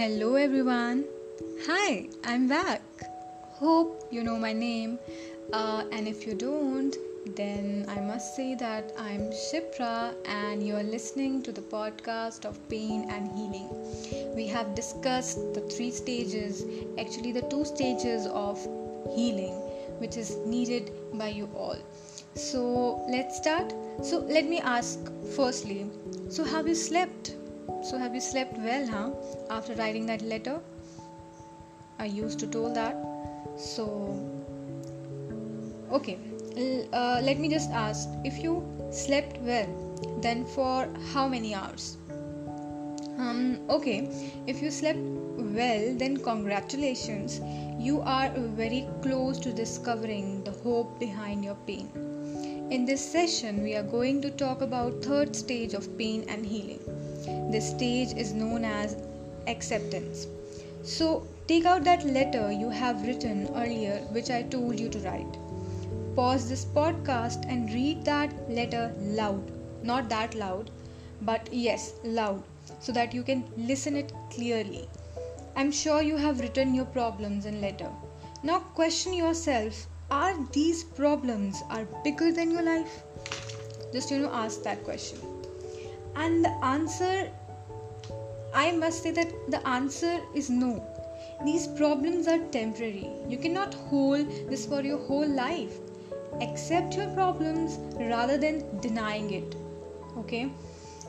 Hello everyone. Hi, I'm back. Hope you know my name. Uh, and if you don't, then I must say that I'm Shipra and you're listening to the podcast of pain and healing. We have discussed the three stages, actually, the two stages of healing, which is needed by you all. So let's start. So let me ask firstly, so have you slept? So, have you slept well, huh? After writing that letter? I used to told that. So, okay. Uh, let me just ask if you slept well, then for how many hours? Um, okay, if you slept well, then congratulations. You are very close to discovering the hope behind your pain. In this session, we are going to talk about third stage of pain and healing this stage is known as acceptance. So, take out that letter you have written earlier, which I told you to write. Pause this podcast and read that letter loud. Not that loud, but yes, loud, so that you can listen it clearly. I'm sure you have written your problems in letter. Now question yourself, are these problems are bigger than your life? Just you know ask that question. And the answer I must say that the answer is no. These problems are temporary. You cannot hold this for your whole life. Accept your problems rather than denying it. Okay?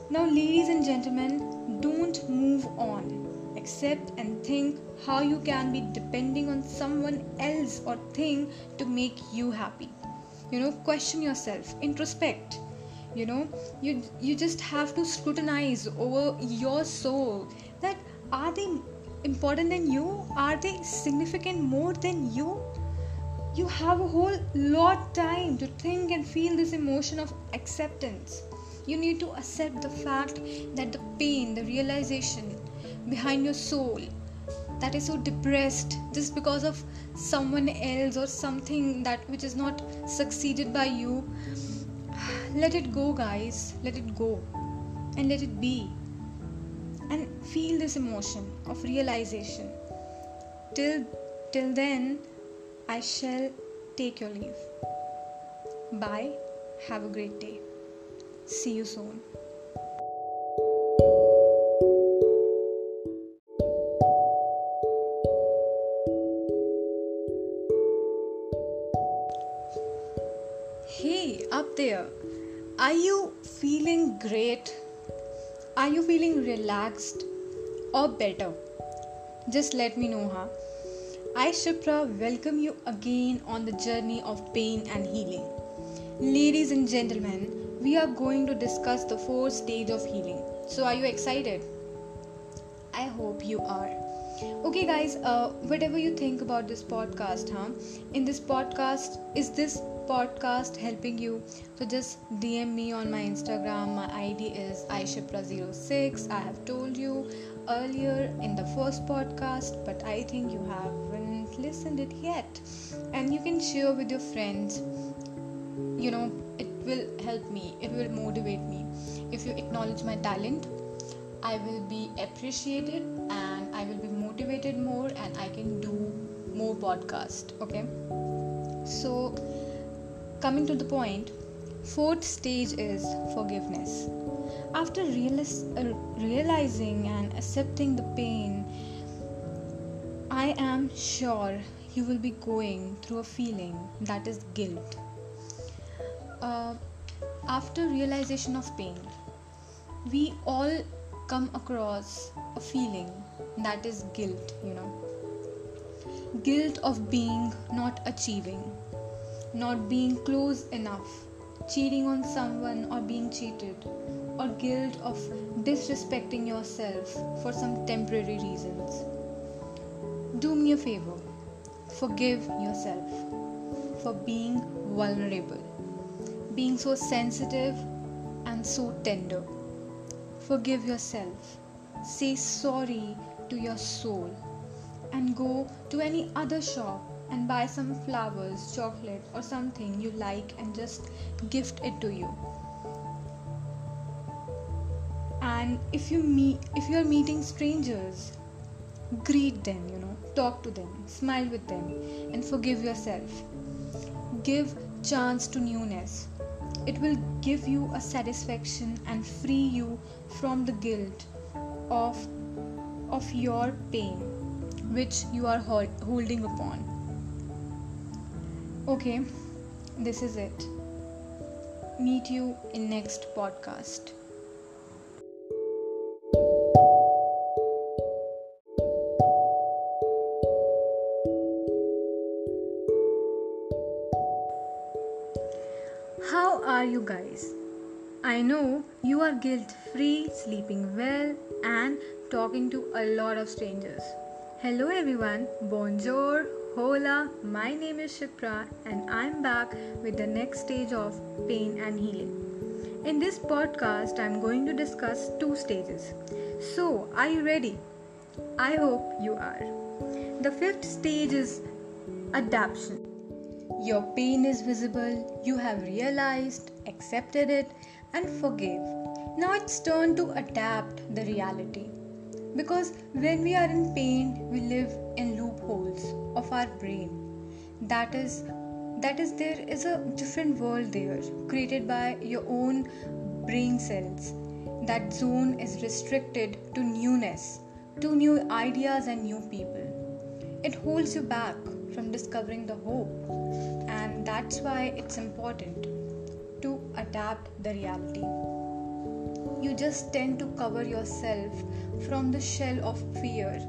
Now, ladies and gentlemen, don't move on. Accept and think how you can be depending on someone else or thing to make you happy. You know, question yourself, introspect you know you you just have to scrutinize over your soul that are they important than you? Are they significant more than you? You have a whole lot time to think and feel this emotion of acceptance. You need to accept the fact that the pain the realization behind your soul that is so depressed just because of someone else or something that which is not succeeded by you let it go, guys. Let it go. And let it be. And feel this emotion of realization. Till, till then, I shall take your leave. Bye. Have a great day. See you soon. Feeling great? Are you feeling relaxed or better? Just let me know, huh? I, Shipra, welcome you again on the journey of pain and healing. Ladies and gentlemen, we are going to discuss the fourth stage of healing. So, are you excited? I hope you are. Okay, guys, uh, whatever you think about this podcast, huh? In this podcast, is this podcast helping you. So just dm me on my instagram. My id is aishipra06 i have told you earlier in the first podcast but i think you haven't listened it yet. And you can share with your friends. You know it will help me. It will motivate me. If you acknowledge my talent i will be appreciated and i will be motivated more and i can do more podcast okay? So Coming to the point, fourth stage is forgiveness. After realis- uh, realizing and accepting the pain, I am sure you will be going through a feeling that is guilt. Uh, after realization of pain, we all come across a feeling that is guilt, you know. Guilt of being not achieving not being close enough, cheating on someone or being cheated, or guilt of disrespecting yourself for some temporary reasons. Do me a favor, forgive yourself for being vulnerable, being so sensitive and so tender. Forgive yourself, say sorry to your soul, and go to any other shop and buy some flowers, chocolate, or something you like and just gift it to you. And if you meet if you are meeting strangers, greet them, you know, talk to them, smile with them, and forgive yourself. Give chance to newness. It will give you a satisfaction and free you from the guilt of of your pain which you are holding upon. Okay, this is it. Meet you in next podcast. How are you guys? I know you are guilt free, sleeping well, and talking to a lot of strangers. Hello everyone, bonjour, hola, my name is Shipra, and I'm back with the next stage of pain and healing. In this podcast, I'm going to discuss two stages. So, are you ready? I hope you are. The fifth stage is adaptation. Your pain is visible, you have realized, accepted it, and forgave. Now it's turn to adapt the reality. Because when we are in pain, we live in loopholes of our brain. That is that is there is a different world there created by your own brain cells. That zone is restricted to newness, to new ideas and new people. It holds you back from discovering the hope and that's why it's important to adapt the reality. You just tend to cover yourself from the shell of fear,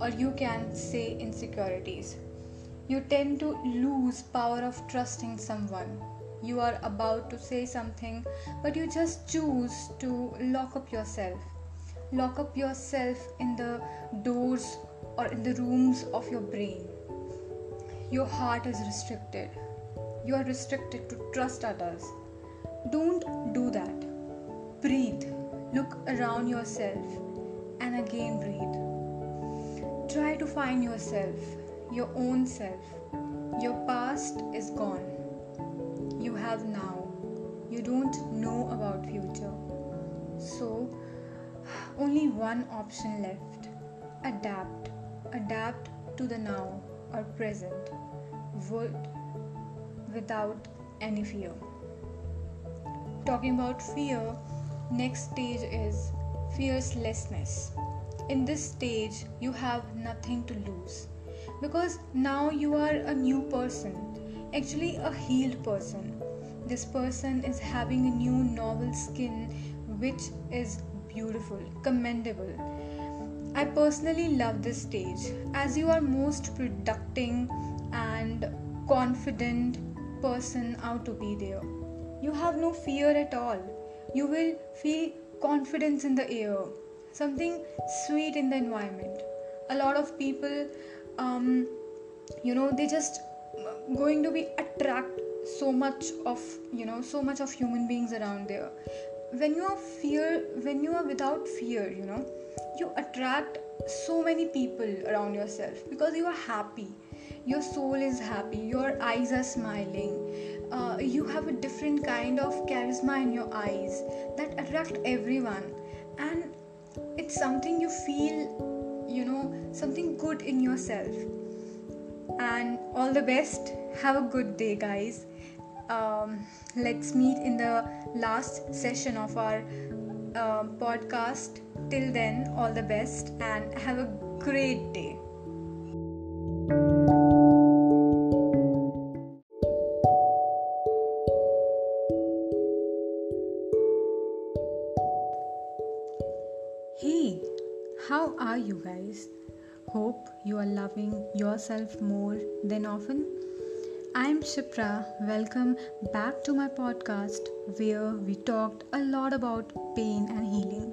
or you can say insecurities. You tend to lose power of trusting someone. You are about to say something, but you just choose to lock up yourself. Lock up yourself in the doors or in the rooms of your brain. Your heart is restricted you are restricted to trust others. Don't do that. Breathe. Look around yourself and again breathe. Try to find yourself, your own self. Your past is gone. You have now. You don't know about future. So, only one option left. Adapt. Adapt to the now or present. What without any fear. Talking about fear, next stage is fearlessness. In this stage, you have nothing to lose because now you are a new person, actually, a healed person. This person is having a new novel skin which is beautiful, commendable. I personally love this stage as you are most productive and confident person out to be there. You have no fear at all. You will feel confidence in the air, something sweet in the environment. A lot of people, um, you know, they just going to be attract so much of you know so much of human beings around there when you are fear when you are without fear you know you attract so many people around yourself because you are happy your soul is happy your eyes are smiling uh, you have a different kind of charisma in your eyes that attract everyone. And it's something you feel you know something good in yourself. And all the best. Have a good day guys. Um, let's meet in the last session of our uh, podcast. Till then all the best and have a great day How are you guys? Hope you are loving yourself more than often. I'm Shipra. Welcome back to my podcast where we talked a lot about pain and healing.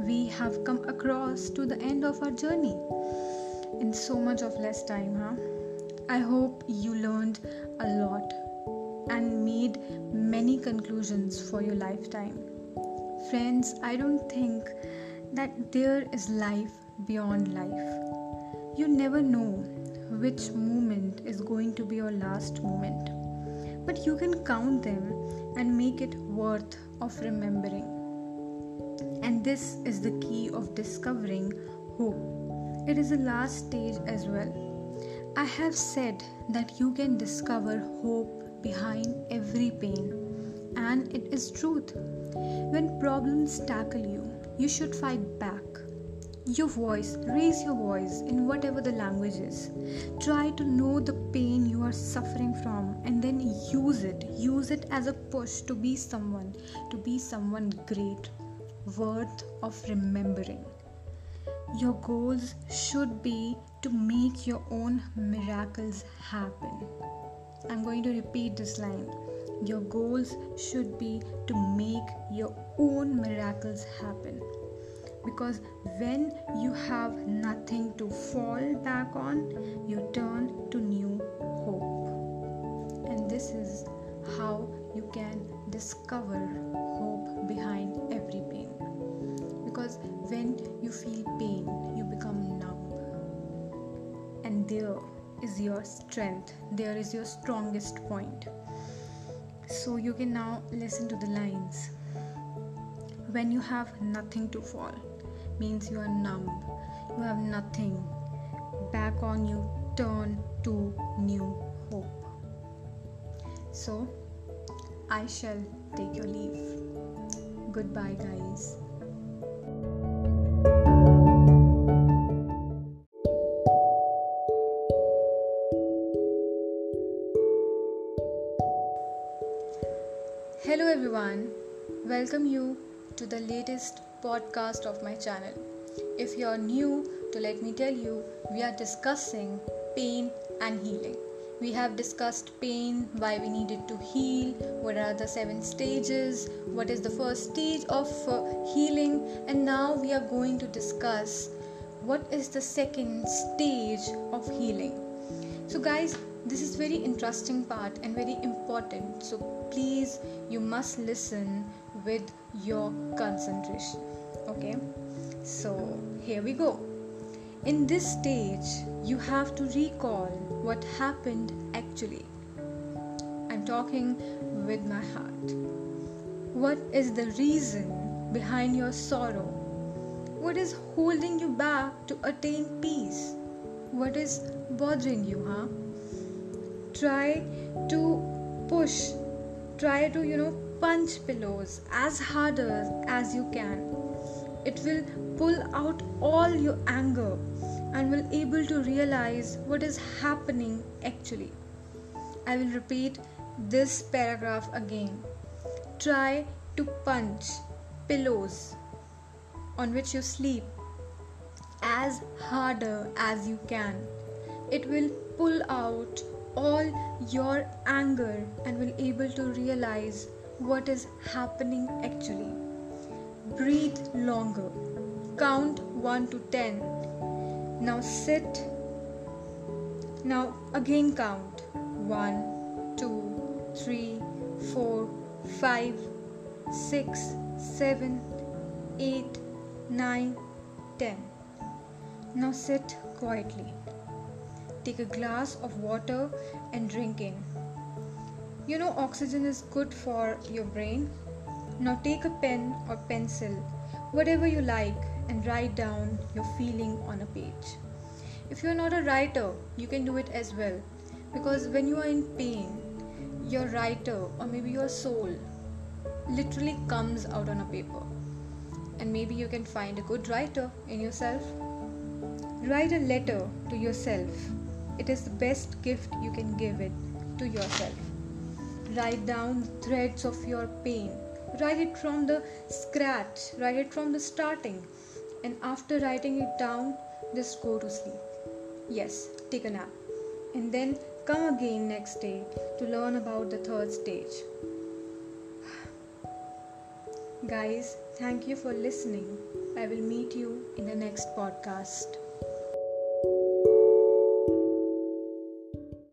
We have come across to the end of our journey in so much of less time, huh? I hope you learned a lot and made many conclusions for your lifetime. Friends, I don't think that there is life beyond life. You never know which moment is going to be your last moment, but you can count them and make it worth of remembering. And this is the key of discovering hope. it is the last stage as well. I have said that you can discover hope behind every pain, and it is truth. When problems tackle you, you should fight back your voice, raise your voice in whatever the language is. Try to know the pain you are suffering from and then use it. Use it as a push to be someone, to be someone great, worth of remembering. Your goals should be to make your own miracles happen. I'm going to repeat this line. Your goals should be to make your own miracles happen because when you have nothing to fall back on, you turn to new hope. And this is how you can discover hope behind every pain. Because when you feel pain, you become numb. And there is your strength, there is your strongest point. So you can now listen to the lines. When you have nothing to fall means you are numb. You have nothing. Back on you turn to new hope. So i shall take your leave. Goodbye guys welcome you to the latest podcast of my channel. If you're new to let me tell you, we are discussing pain and healing. We have discussed pain, why we needed to heal, what are the seven stages, what is the first stage of uh, healing, and now we are going to discuss what is the second stage of healing. So, guys, this is very interesting part and very important. So, please, you must listen with your concentration. Okay? So here we go. In this stage you have to recall what happened actually. I'm talking with my heart. What is the reason behind your sorrow? What is holding you back to attain peace? What is bothering you huh? Try to push. Try to you know punch pillows as harder as you can. It will pull out all your anger and will able to realize what is happening actually. I will repeat this paragraph again. Try to punch pillows on which you sleep as harder as you can. It will pull out all your anger and will able to realize what is happening actually. Breathe longer. Count 1 to 10. Now sit. Now again count 1, 2, 3, 4, 5, 6, 7, 8, 9, 10. Now sit quietly. Take a glass of water and drink in. You know, oxygen is good for your brain. Now take a pen or pencil, whatever you like, and write down your feeling on a page. If you're not a writer, you can do it as well. Because when you are in pain, your writer or maybe your soul literally comes out on a paper. And maybe you can find a good writer in yourself. Write a letter to yourself. It is the best gift you can give it to yourself. Write down the threads of your pain. Write it from the scratch, write it from the starting. And after writing it down, just go to sleep. Yes, take a nap. And then come again next day to learn about the third stage. Guys, thank you for listening. I will meet you in the next podcast.